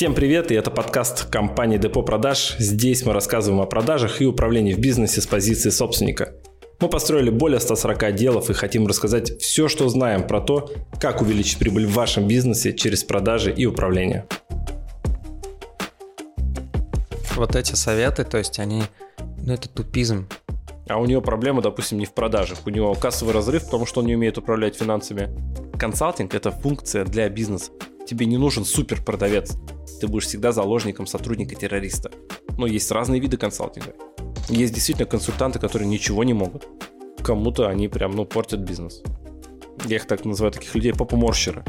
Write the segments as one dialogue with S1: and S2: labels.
S1: Всем привет, и это подкаст компании Депо Продаж. Здесь мы рассказываем о продажах и управлении в бизнесе с позиции собственника. Мы построили более 140 отделов и хотим рассказать все, что знаем про то, как увеличить прибыль в вашем бизнесе через продажи и управление.
S2: Вот эти советы, то есть они, ну это тупизм.
S1: А у нее проблема, допустим, не в продажах. У него кассовый разрыв, потому что он не умеет управлять финансами. Консалтинг – это функция для бизнеса. Тебе не нужен супер продавец ты будешь всегда заложником сотрудника-террориста. Но есть разные виды консалтинга. Есть действительно консультанты, которые ничего не могут. Кому-то они прям, ну, портят бизнес. Я их так называю, таких людей, попуморщеры.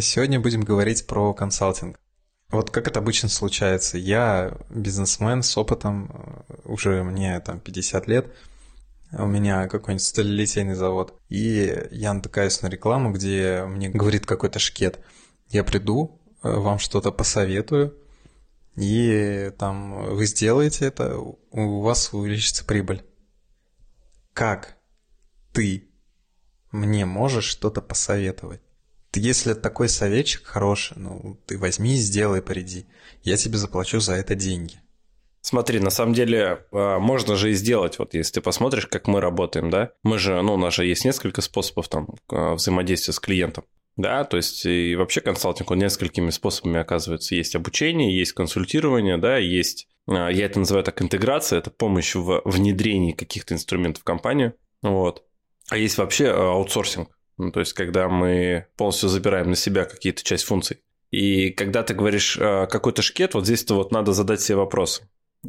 S3: Сегодня будем говорить про консалтинг. Вот как это обычно случается. Я бизнесмен с опытом, уже мне там 50 лет – у меня какой-нибудь сталелитейный завод, и я натыкаюсь на рекламу, где мне говорит какой-то шкет. Я приду, э, вам что-то посоветую, и там вы сделаете это, у вас увеличится прибыль. Как ты мне можешь что-то посоветовать? Ты, если такой советчик хороший, ну, ты возьми сделай, приди. Я тебе заплачу за это деньги.
S1: Смотри, на самом деле а, можно же и сделать, вот если ты посмотришь, как мы работаем, да, мы же, ну, у нас же есть несколько способов там а, взаимодействия с клиентом. Да, то есть и вообще консалтинг, он несколькими способами оказывается. Есть обучение, есть консультирование, да, есть, а, я это называю так, интеграция, это помощь в внедрении каких-то инструментов в компанию, вот. А есть вообще аутсорсинг, ну, то есть когда мы полностью забираем на себя какие-то часть функций. И когда ты говоришь какой-то шкет, вот здесь-то вот надо задать себе вопрос.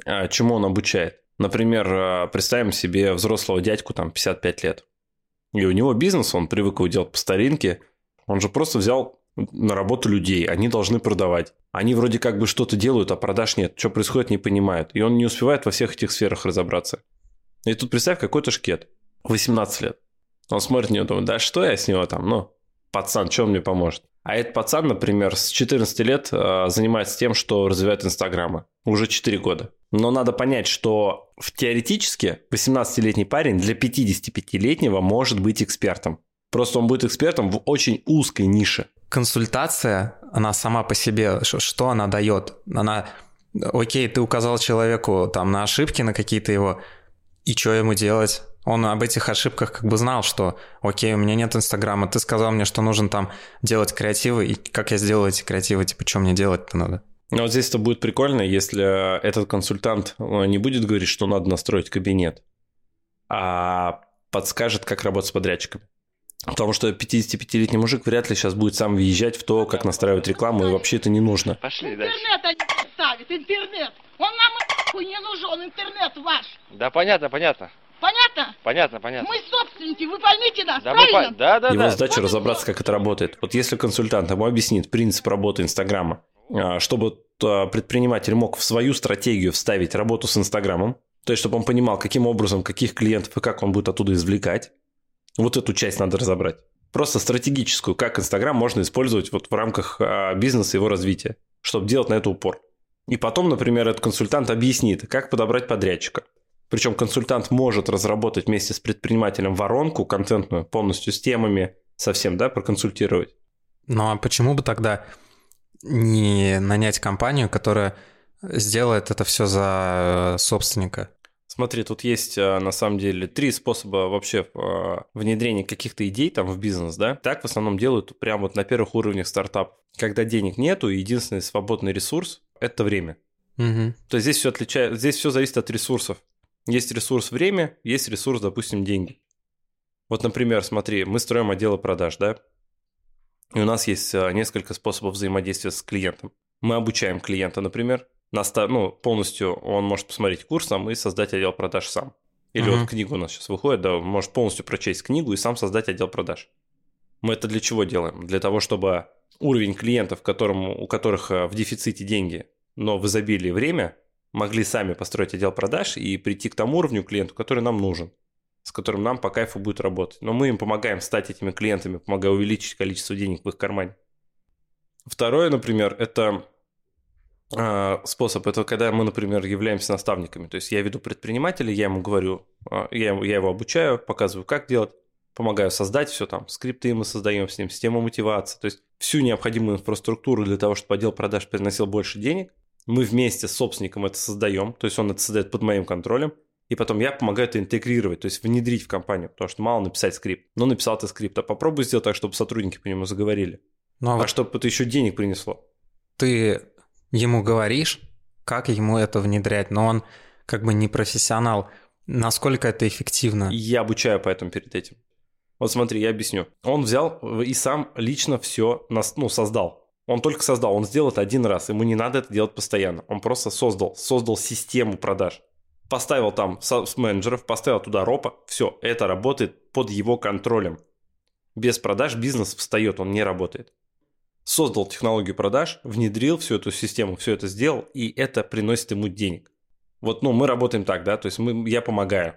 S1: А, чему он обучает. Например, а, представим себе взрослого дядьку, там, 55 лет. И у него бизнес, он привык его делать по старинке. Он же просто взял на работу людей, они должны продавать. Они вроде как бы что-то делают, а продаж нет. Что происходит, не понимают. И он не успевает во всех этих сферах разобраться. И тут представь, какой-то шкет. 18 лет. Он смотрит на него, думает, да что я с него там, ну, пацан, что он мне поможет? А этот пацан, например, с 14 лет э, занимается тем, что развивает Инстаграмы. Уже 4 года. Но надо понять, что в теоретически 18-летний парень для 55-летнего может быть экспертом. Просто он будет экспертом в очень узкой нише.
S2: Консультация, она сама по себе, что она дает? Она, окей, ты указал человеку там на ошибки, на какие-то его, и что ему делать? Он об этих ошибках как бы знал, что окей, у меня нет Инстаграма, ты сказал мне, что нужно там делать креативы, и как я сделаю эти креативы, типа, что мне делать-то надо?
S1: Но вот здесь это будет прикольно, если этот консультант не будет говорить, что надо настроить кабинет, а подскажет, как работать с подрядчиками. Потому что 55-летний мужик вряд ли сейчас будет сам въезжать в то, как настраивать рекламу, и вообще это не нужно.
S4: Пошли дальше. Интернет они ставят, интернет. Он нам не нужен, интернет ваш.
S5: Да понятно, понятно.
S4: Понятно?
S5: Понятно, понятно.
S4: Мы собственники, вы поймите нас,
S5: да,
S4: правильно?
S5: Мы, да, да,
S1: Его
S5: да.
S1: задача разобраться, как это работает. Вот если консультант ему объяснит принцип работы Инстаграма, чтобы а, предприниматель мог в свою стратегию вставить работу с Инстаграмом, то есть чтобы он понимал, каким образом, каких клиентов и как он будет оттуда извлекать. Вот эту часть надо разобрать. Просто стратегическую, как Инстаграм можно использовать вот в рамках а, бизнеса и его развития, чтобы делать на это упор. И потом, например, этот консультант объяснит, как подобрать подрядчика. Причем консультант может разработать вместе с предпринимателем воронку контентную, полностью с темами, совсем, да, проконсультировать.
S2: Ну а почему бы тогда не нанять компанию, которая сделает это все за э, собственника.
S1: Смотри, тут есть э, на самом деле три способа вообще э, внедрения каких-то идей там в бизнес, да. Так в основном делают прямо вот на первых уровнях стартап. Когда денег нету, единственный свободный ресурс – это время.
S2: Угу.
S1: То есть здесь все отличает, здесь все зависит от ресурсов. Есть ресурс время, есть ресурс, допустим, деньги. Вот, например, смотри, мы строим отделы продаж, да? И у нас есть э, несколько способов взаимодействия с клиентом. Мы обучаем клиента, например, наста... ну, полностью он может посмотреть курс сам и создать отдел продаж сам. Или uh-huh. вот книга у нас сейчас выходит, да, он может полностью прочесть книгу и сам создать отдел продаж. Мы это для чего делаем? Для того, чтобы уровень клиентов, которому, у которых э, в дефиците деньги, но в изобилии время, могли сами построить отдел продаж и прийти к тому уровню клиенту, который нам нужен с которым нам по кайфу будет работать. Но мы им помогаем стать этими клиентами, помогая увеличить количество денег в их кармане. Второе, например, это э, способ, это когда мы, например, являемся наставниками. То есть я веду предпринимателя, я ему говорю, э, я, я его обучаю, показываю, как делать. помогаю создать все там, скрипты мы создаем с ним, систему мотивации, то есть всю необходимую инфраструктуру для того, чтобы отдел продаж приносил больше денег. Мы вместе с собственником это создаем, то есть он это создает под моим контролем, и потом я помогаю это интегрировать, то есть внедрить в компанию, потому что мало написать скрипт. Ну, написал ты скрипт, а попробуй сделать так, чтобы сотрудники по нему заговорили.
S2: Ну, а
S1: А
S2: вот
S1: чтобы это еще денег принесло.
S2: ты ему говоришь, как ему это внедрять, но он как бы не профессионал. Насколько это эффективно?
S1: Я обучаю поэтому перед этим. Вот смотри, я объясню. Он взял и сам лично все ну, создал. Он только создал, он сделал это один раз, ему не надо это делать постоянно. Он просто создал, создал систему продаж. Поставил там с менеджеров, поставил туда ропа, все, это работает под его контролем. Без продаж бизнес встает, он не работает. Создал технологию продаж, внедрил всю эту систему, все это сделал, и это приносит ему денег. Вот, ну, мы работаем так, да, то есть мы, я помогаю.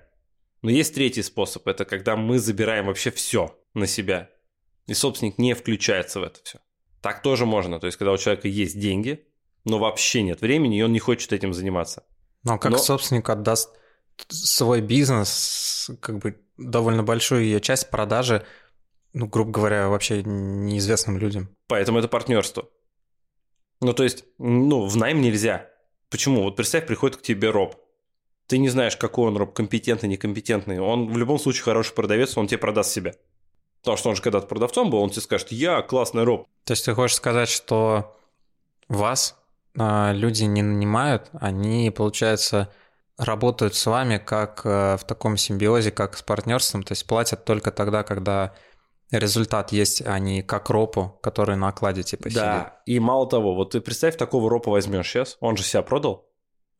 S1: Но есть третий способ, это когда мы забираем вообще все на себя, и собственник не включается в это все. Так тоже можно, то есть когда у человека есть деньги, но вообще нет времени, и он не хочет этим заниматься.
S2: Но как
S1: Но-
S2: собственник отдаст свой бизнес, как бы довольно большую ее часть продажи, ну, грубо говоря, вообще неизвестным людям.
S1: Поэтому это партнерство. Ну, то есть, ну, в найм нельзя. Почему? Вот представь, приходит к тебе роб. Ты не знаешь, какой он роб, компетентный, некомпетентный. Он в любом случае хороший продавец, он тебе продаст себя. Потому что он же когда-то продавцом был, он тебе скажет, я классный роб.
S2: То есть ты хочешь сказать, что вас а, люди не нанимают, они, получается, работают с вами как э, в таком симбиозе, как с партнерством, то есть платят только тогда, когда результат есть, а не как ропу, который на окладе типа сидит.
S1: Да, и мало того, вот ты представь, такого ропа возьмешь сейчас, он же себя продал,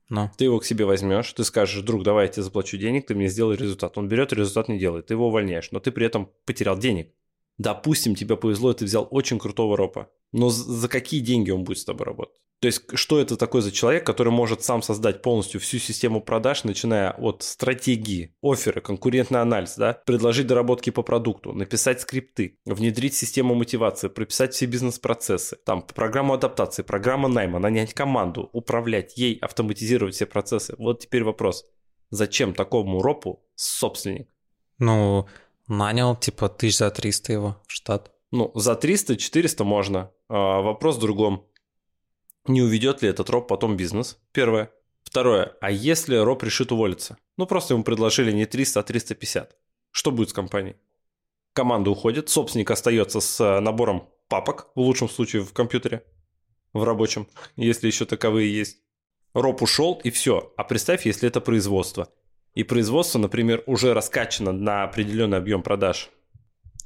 S2: Ну,
S1: ты его к себе возьмешь, ты скажешь, друг, давай я тебе заплачу денег, ты мне сделай результат. Он берет, результат не делает, ты его увольняешь, но ты при этом потерял денег. Допустим, тебе повезло, и ты взял очень крутого ропа. Но за какие деньги он будет с тобой работать? То есть, что это такой за человек, который может сам создать полностью всю систему продаж, начиная от стратегии, офферы, конкурентный анализ, да, предложить доработки по продукту, написать скрипты, внедрить систему мотивации, прописать все бизнес-процессы, там, программу адаптации, программа найма, нанять команду, управлять ей, автоматизировать все процессы. Вот теперь вопрос. Зачем такому ропу собственник?
S2: ну, нанял типа тысяч за 300 его в штат.
S1: Ну, за 300-400 можно. А, вопрос в другом. Не уведет ли этот роб потом бизнес? Первое. Второе. А если роб решит уволиться? Ну, просто ему предложили не 300, а 350. Что будет с компанией? Команда уходит, собственник остается с э, набором папок, в лучшем случае в компьютере, в рабочем, если еще таковые есть. Роб ушел, и все. А представь, если это производство. И производство, например, уже раскачано на определенный объем продаж.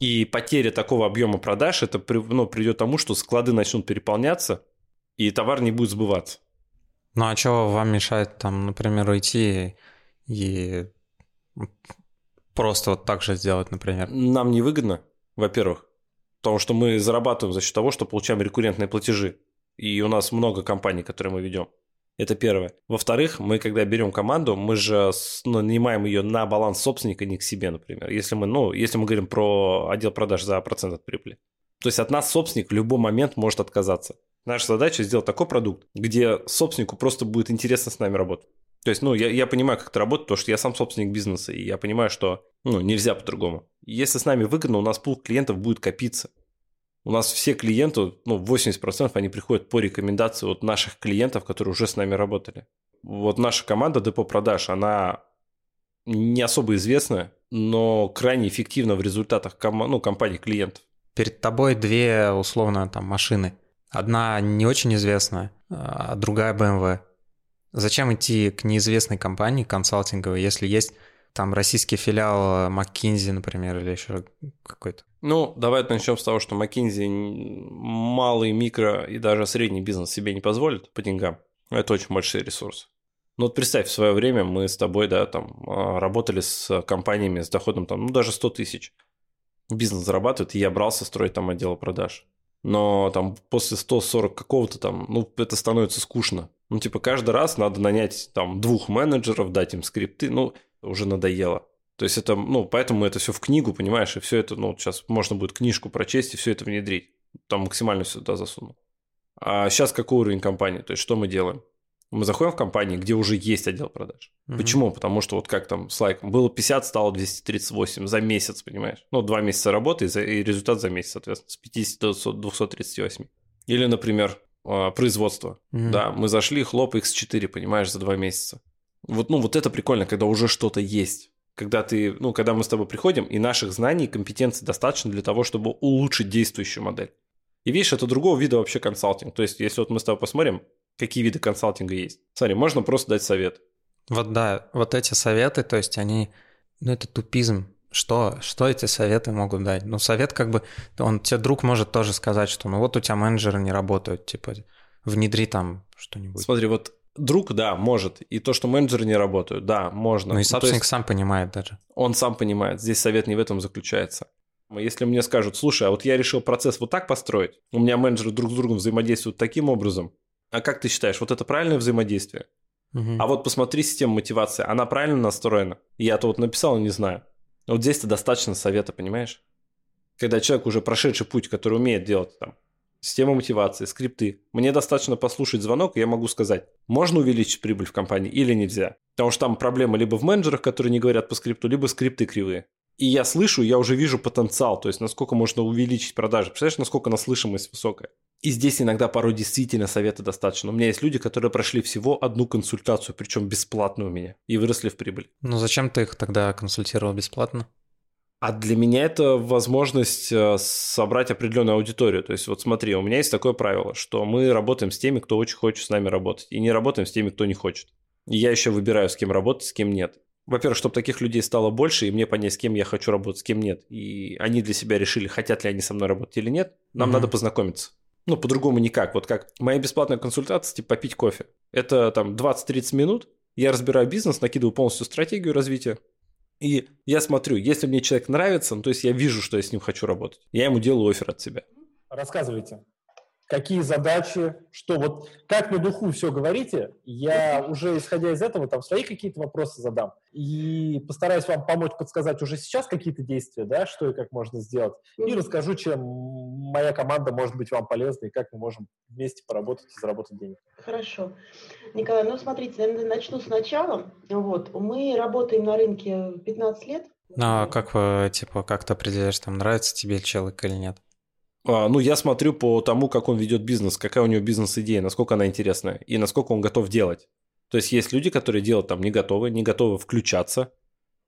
S1: И потеря такого объема продаж, это ну, придет к тому, что склады начнут переполняться, и товар не будет сбываться.
S2: Ну, а что вам мешает там, например, уйти и просто вот так же сделать, например?
S1: Нам невыгодно, во-первых, потому что мы зарабатываем за счет того, что получаем рекуррентные платежи. И у нас много компаний, которые мы ведем. Это первое. Во-вторых, мы когда берем команду, мы же нанимаем ее на баланс собственника, не к себе, например. Если мы, ну, если мы говорим про отдел продаж за процент от прибыли. То есть от нас собственник в любой момент может отказаться. Наша задача сделать такой продукт, где собственнику просто будет интересно с нами работать. То есть, ну, я, я понимаю, как это работает, потому что я сам собственник бизнеса, и я понимаю, что, ну, нельзя по-другому. Если с нами выгодно, у нас пул клиентов будет копиться. У нас все клиенты, ну, 80% они приходят по рекомендации от наших клиентов, которые уже с нами работали. Вот наша команда Депо Продаж, она не особо известная, но крайне эффективна в результатах кома- ну, компаний клиентов.
S2: Перед тобой две, условно, там, машины. Одна не очень известная, а другая BMW. Зачем идти к неизвестной компании консалтинговой, если есть там российский филиал McKinsey, например, или еще какой-то?
S1: Ну, давай начнем с того, что McKinsey малый, микро и даже средний бизнес себе не позволит по деньгам. Это очень большие ресурсы. Ну вот представь, в свое время мы с тобой, да, там, а, работали с компаниями с доходом там, ну, даже 100 тысяч. Бизнес зарабатывает, и я брался строить там отдел продаж. Но там после 140 какого-то там, ну, это становится скучно. Ну, типа, каждый раз надо нанять там двух менеджеров, дать им скрипты, ну, уже надоело. То есть это, ну, поэтому это все в книгу, понимаешь, и все это, ну, сейчас можно будет книжку прочесть и все это внедрить. Там максимально все туда засунул. А сейчас какой уровень компании? То есть что мы делаем? Мы заходим в компании, где уже есть отдел продаж.
S2: Мгм.
S1: Почему? Потому что вот как там с лайком. Было 50, стало 238 за месяц, понимаешь? Ну, два месяца работы и, за- и результат за месяц, соответственно, с 50 до 238. Или, например, а, производство.
S2: Мгм.
S1: Да, мы зашли, хлоп, x4, понимаешь, за два месяца. Вот, ну, вот это прикольно, когда уже что-то есть. Когда ты, ну, когда мы с тобой приходим, и наших знаний и компетенций достаточно для того, чтобы улучшить действующую модель. И видишь, это другого вида вообще консалтинг. То есть, если вот мы с тобой посмотрим, какие виды консалтинга есть. Смотри, можно просто дать совет.
S2: Вот да, вот эти советы, то есть они, ну это тупизм. Что, что эти советы могут дать? Ну, совет как бы, он тебе друг может тоже сказать, что ну вот у тебя менеджеры не работают, типа внедри там что-нибудь.
S1: Смотри, вот друг, да, может. И то, что менеджеры не работают, да, можно.
S2: Ну и
S1: то
S2: собственник
S1: есть
S2: сам понимает даже.
S1: он сам понимает. Здесь совет не в этом заключается. Если мне скажут, слушай, а вот я решил процесс вот так построить, у меня менеджеры друг с другом взаимодействуют таким образом, а как ты считаешь, вот это правильное взаимодействие?
S2: Мгм.
S1: А вот посмотри систему мотивации, она правильно настроена? Я-то вот написал, не знаю. Вот здесь-то достаточно совета, понимаешь? Когда человек уже прошедший путь, который умеет делать там систему мотивации, скрипты, мне достаточно послушать звонок, и я могу сказать, можно увеличить прибыль в компании или нельзя. Потому что там проблема либо в менеджерах, которые не говорят по скрипту, либо скрипты кривые. И я слышу, я уже вижу потенциал, то есть насколько можно увеличить продажи. Представляешь, насколько наслышимость высокая. И здесь иногда порой действительно совета достаточно. У меня есть люди, которые прошли всего одну консультацию, причем бесплатную у меня, и выросли в прибыль.
S2: Ну зачем ты их тогда консультировал бесплатно?
S1: А для меня это возможность э, собрать определенную аудиторию. То есть вот смотри, у меня есть такое правило, что мы работаем с теми, кто очень хочет с нами работать, и не работаем с теми, кто не хочет. И я еще выбираю, с кем работать, с кем нет. Во-первых, чтобы таких людей стало больше, и мне понять, с кем я хочу работать, с кем нет. И они для себя решили, хотят ли они со мной работать или нет. Нам
S2: Мгм.
S1: надо познакомиться. Ну, по-другому никак. Вот как моя бесплатная консультация, типа попить кофе. Это там 20-30 минут. Я разбираю бизнес, накидываю полностью стратегию развития. И я смотрю, если мне человек нравится, ну, то есть я вижу, что я с ним хочу работать, я ему делаю офер от себя.
S6: Рассказывайте, какие задачи, что вот как на духу все говорите, я уже исходя из этого там свои какие-то вопросы задам и постараюсь вам помочь подсказать уже сейчас какие-то действия, да, что и как можно сделать, и расскажу, чем моя команда может быть вам полезна и как мы можем вместе поработать и заработать денег.
S7: Хорошо. Николай, ну смотрите, наверное, начну сначала. Вот, мы работаем на рынке 15 лет.
S2: Ну а как вы, типа, как ты определяешь, там, нравится тебе человек или нет?
S1: А, ну, я смотрю по тому, как он ведет бизнес, какая у него бизнес-идея, насколько она интересная и насколько он готов делать. То есть есть люди, которые делать там не готовы, не готовы включаться.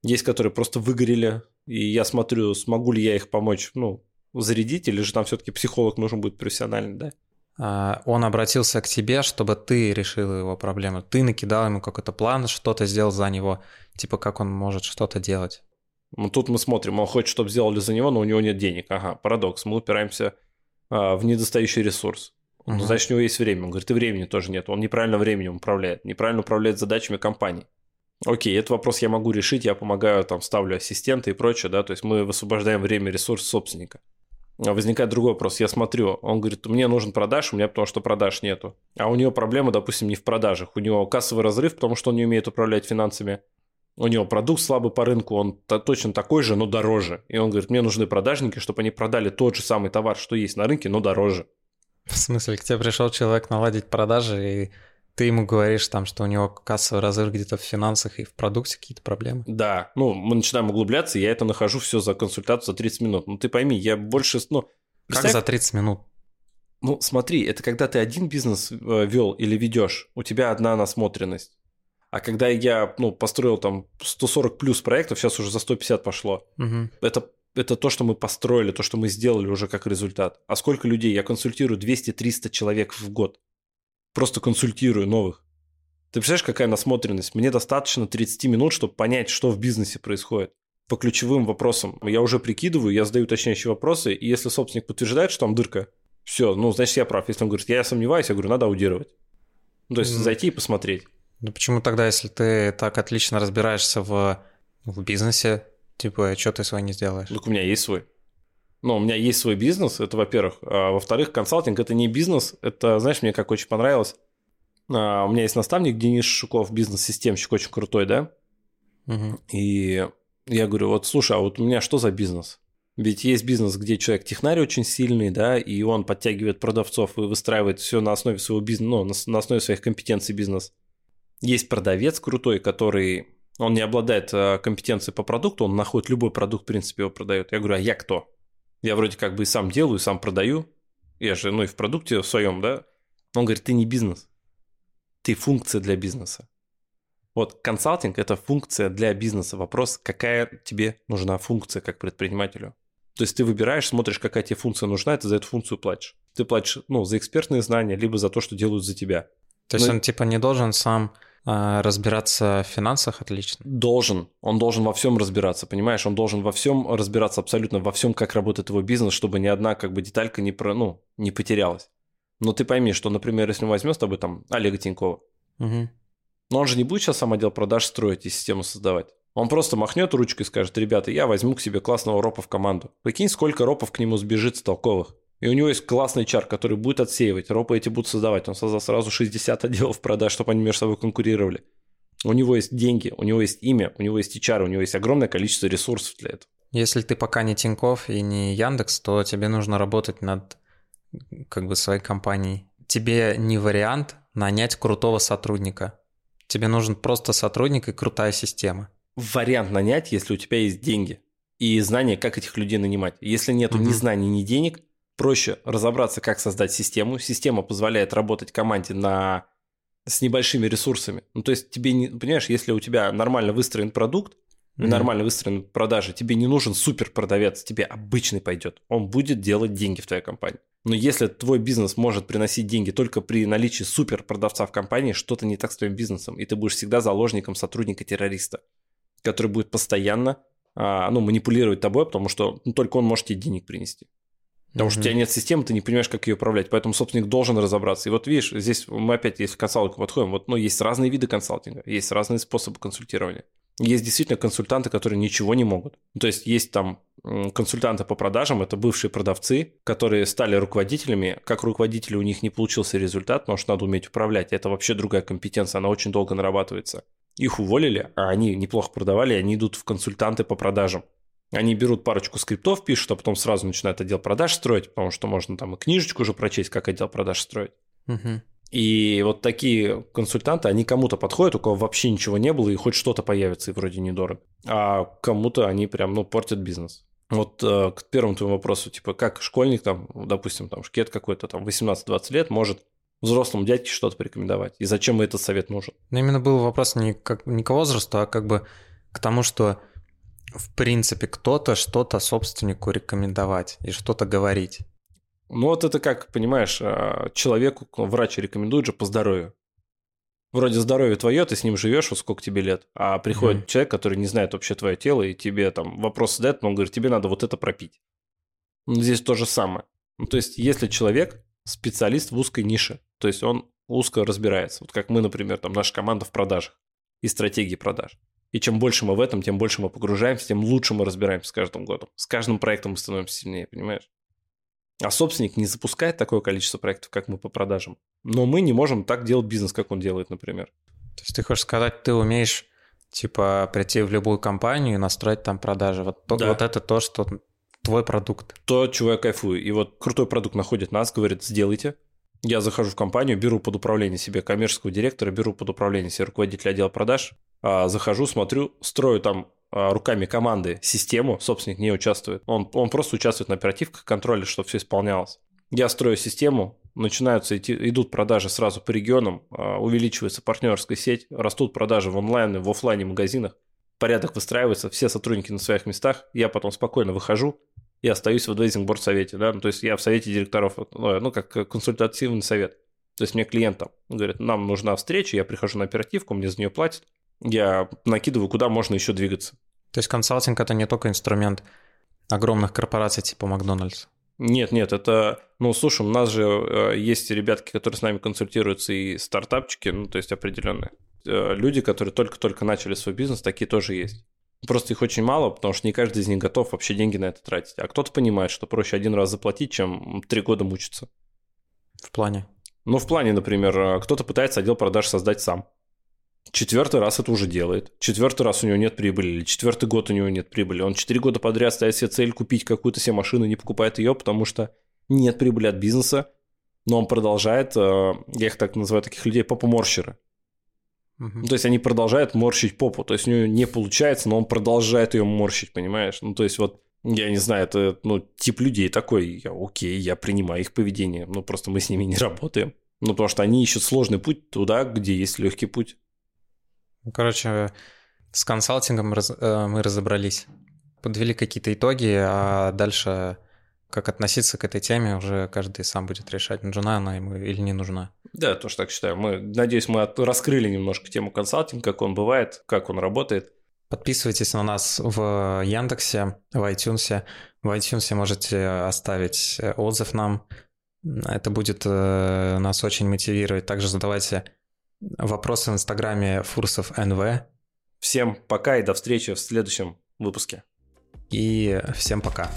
S1: Есть, которые просто выгорели. И я смотрю, смогу ли я их помочь, ну, зарядить, или же там все-таки психолог нужен будет профессиональный, да?
S2: А, Он обратился к тебе, чтобы ты решил его проблему. Ты накидал ему какой-то план, что-то сделал за него, типа как он может что-то делать.
S1: Ну, тут мы смотрим, он хочет, чтобы сделали за него, но у него нет денег. Ага, парадокс. Мы упираемся а, в недостающий ресурс.
S2: Мгм.
S1: Значит, у него есть время. Он говорит, и времени тоже нет. Он неправильно временем управляет, неправильно управляет задачами компании. Окей, этот вопрос я могу решить, я помогаю, там, ставлю ассистента и прочее, да, то есть мы высвобождаем время, ресурс собственника. А Возникает другой вопрос. Я смотрю, он говорит, мне нужен продаж, у меня потому что продаж нету. А у него проблема, допустим, не в продажах. У него кассовый разрыв, потому что он не умеет управлять финансами. У него продукт слабый по рынку, он то- точно такой же, но дороже. И он говорит, мне нужны продажники, чтобы они продали тот же самый товар, что есть на рынке, но дороже.
S2: В смысле, к тебе пришел человек наладить продажи, и ты ему говоришь там, что у него кассовый разрыв где-то в финансах и в продукте какие-то проблемы.
S1: Да, ну, мы начинаем углубляться, я это нахожу все за консультацию за 30 минут. Ну, ты пойми, я больше, ну...
S2: Как
S1: представь,
S2: за 30 минут?
S1: Ну, смотри, это когда ты один бизнес э, вел или ведешь, у тебя одна насмотренность. А когда я, ну, построил там 140 плюс проектов, сейчас уже за 150 пошло,
S2: Мгм.
S1: это, это то, что мы построили, то, что мы сделали уже как результат. А сколько людей? Я консультирую 200-300 человек в год. Просто консультирую новых. Ты представляешь, какая насмотренность? Мне достаточно 30 минут, чтобы понять, что в бизнесе происходит. По ключевым вопросам. Я уже прикидываю, я задаю уточняющие вопросы, и если собственник подтверждает, что там дырка, все, ну, значит, я прав. Если он говорит, я сомневаюсь, я говорю, надо аудировать. Ну, то есть
S2: Мгм.
S1: зайти и посмотреть.
S2: Ну почему тогда, если ты так отлично разбираешься в, в бизнесе, типа, что ты свой не сделаешь?
S1: Так у меня есть свой. Ну, у меня есть свой бизнес, это во-первых. А во-вторых, консалтинг – это не бизнес, это, знаешь, мне как очень понравилось. А, у меня есть наставник Денис Шуков, бизнес-системщик, очень крутой, да?
S2: Мгм.
S1: И я говорю, вот слушай, а вот у меня что за бизнес? Ведь есть бизнес, где человек технарь очень сильный, да, и он подтягивает продавцов и выстраивает все на основе своего бизнеса, ну, на, на основе своих компетенций бизнес. Есть продавец крутой, который, он не обладает э, компетенцией по продукту, он находит любой продукт, в принципе, его продает. Я говорю, а я кто? Я вроде как бы и сам делаю, и сам продаю. Я же, ну, и в продукте в своем, да. Он говорит, ты не бизнес, ты функция для бизнеса. Вот консалтинг – это функция для бизнеса. Вопрос, какая тебе нужна функция как предпринимателю. То есть ты выбираешь, смотришь, какая тебе функция нужна, и ты за эту функцию платишь. Ты платишь, ну, за экспертные знания, либо за то, что делают за тебя.
S2: То есть
S1: Но-
S2: он типа не должен сам разбираться в финансах отлично?
S1: Должен. Он должен во всем разбираться, понимаешь? Он должен во всем разбираться абсолютно во всем, как работает его бизнес, чтобы ни одна как бы деталька не, про, ну, не потерялась. Но ты пойми, что, например, если мы возьмем с тобой там Олега Тинькова,
S2: Мгм.
S1: но он же не будет сейчас сам отдел продаж строить и систему создавать. Он просто махнет ручкой и скажет, ребята, я возьму к себе классного ропа в команду. Прикинь, сколько ропов к нему сбежит толковых. И у него есть классный чар, который будет отсеивать. Ропы эти будут создавать. Он создал сразу 60 отделов продаж, чтобы они между собой конкурировали. У него есть деньги, у него есть имя, у него есть HR, у него есть огромное количество ресурсов для этого.
S2: Если ты пока не Тиньков и не Яндекс, то тебе нужно работать над как бы своей компанией. Тебе не вариант нанять крутого сотрудника. Тебе нужен просто сотрудник и крутая система.
S1: Вариант нанять, если у тебя есть деньги и знания, как этих людей нанимать. Если нету ни
S2: Мгм.
S1: знаний, ни денег, проще разобраться, как создать систему. Система позволяет работать команде на... с небольшими ресурсами. Ну, то есть тебе, не... понимаешь, если у тебя нормально выстроен продукт,
S2: Мгм.
S1: нормально выстроены продажи, тебе не нужен супер продавец, тебе обычный пойдет. Он будет делать деньги в твоей компании. Но если твой бизнес может приносить деньги только при наличии супер продавца в компании, что-то не так с твоим бизнесом, и ты будешь всегда заложником сотрудника-террориста, который будет постоянно а, ну, манипулировать тобой, потому что ну, только он может тебе денег принести. Потому что у тебя нет системы, ты не понимаешь, как ее управлять. Поэтому собственник должен разобраться. И вот видишь, здесь мы опять, если к консалтингу подходим, вот, ну, есть разные виды консалтинга, есть разные способы консультирования. Есть действительно консультанты, которые ничего не могут. Ну, То есть есть там консультанты по продажам, это бывшие продавцы, которые стали руководителями. Как руководители у них не получился результат, потому что надо уметь управлять. Это вообще другая компетенция, она очень долго нарабатывается. Их уволили, а они неплохо продавали, и они идут в консультанты по продажам. Они берут парочку скриптов, пишут, а потом сразу начинают отдел продаж строить, потому что можно там и книжечку уже прочесть, как отдел продаж строить.
S2: Мгм.
S1: И вот такие консультанты, они кому-то подходят, у кого вообще ничего не было, и хоть что-то появится, и вроде недорого. А кому-то они прям, ну, портят бизнес. Вот э, к первому твоему вопросу, типа, как школьник, там, допустим, там, шкет какой-то, там, 18-20 лет, может взрослому дядьке что-то порекомендовать? И зачем этот совет нужен?
S2: Но именно был вопрос не, как, не к возрасту, а как бы к тому, что в принципе кто-то что-то собственнику рекомендовать и что-то говорить.
S1: Ну, вот это как, понимаешь, э, человеку врач рекомендует же по здоровью. Вроде здоровье твое, ты с ним живешь, вот сколько тебе лет, а приходит
S2: Мгм.
S1: человек, который не знает вообще твое тело, и тебе там вопрос задает, но он говорит, тебе надо вот это пропить. Ну, здесь то же самое. Ну, то есть, если человек специалист в узкой нише, то есть он узко разбирается, вот как мы, например, там наша команда в продажах и стратегии продаж. И чем больше мы в этом, тем больше мы погружаемся, тем лучше мы разбираемся с каждым годом. С каждым проектом мы становимся сильнее, понимаешь? А собственник не запускает такое количество проектов, как мы по продажам. Но мы не можем так делать бизнес, как он делает, например.
S2: То есть ты хочешь сказать, ты умеешь типа прийти в любую компанию и настроить там продажи. Вот, то-
S1: Да.
S2: вот это то, что твой продукт.
S1: То, чего я кайфую. И вот крутой продукт находит нас, говорит, сделайте. Я захожу в компанию, беру под управление себе коммерческого директора, беру под управление себе руководителя отдела продаж, а, захожу, смотрю, строю там а, руками команды систему, собственник не участвует. Он, он просто участвует на оперативках, контроле, чтобы все исполнялось. Я строю систему, начинаются идти, идут продажи сразу по регионам, а, увеличивается партнерская сеть, растут продажи в онлайн, в офлайне магазинах, порядок выстраивается, все сотрудники на своих местах, я потом спокойно выхожу, и остаюсь в адвайзинг борд совете, да, ну, то есть я в совете директоров, ну, ну, как консультативный совет. То есть мне клиент там говорит, нам нужна встреча, я прихожу на оперативку, мне за нее платят, я накидываю, куда можно еще двигаться.
S2: То есть консалтинг это не только инструмент огромных корпораций типа Макдональдс.
S1: Нет, нет, это, ну, слушай, у нас же э, есть ребятки, которые с нами консультируются, и стартапчики, ну, то есть определенные. Э, люди, которые только-только начали свой бизнес, такие тоже есть. Просто их очень мало, потому что не каждый из них готов вообще деньги на это тратить. А кто-то понимает, что проще один раз заплатить, чем три года мучиться.
S2: В плане.
S1: Ну, в плане, например, э, кто-то пытается отдел продаж создать сам. четвертый раз это уже делает. Четвертый раз у него нет прибыли, или четвертый год у него нет прибыли. Он четыре года подряд ставит себе цель купить какую-то себе машину, не покупает ее, потому что нет прибыли от бизнеса, но он продолжает, э, я их так называю, таких людей, попоморщеры. Ну, то есть они продолжают морщить попу. То есть у него не получается, но он продолжает ее морщить, понимаешь? Ну, то есть вот я не знаю, это ну, тип людей такой, я, окей, я принимаю их поведение, ну просто мы с ними не работаем. Ну, потому что они ищут сложный путь туда, где есть легкий путь.
S2: Ну, короче, с консалтингом раз, э, мы разобрались. Подвели какие-то итоги, а дальше как относиться к этой теме, уже каждый сам будет решать, нужна она ему или не нужна.
S1: Да, тоже так считаю. Мы, надеюсь, мы раскрыли немножко тему консалтинга, как он бывает, как он работает.
S2: Подписывайтесь на нас в Яндексе, в iTunes. В iTunes можете оставить отзыв нам. Это будет э, нас очень мотивировать. Также задавайте вопросы в Инстаграме Фурсов НВ.
S1: Всем пока и до встречи в следующем выпуске.
S2: И всем пока.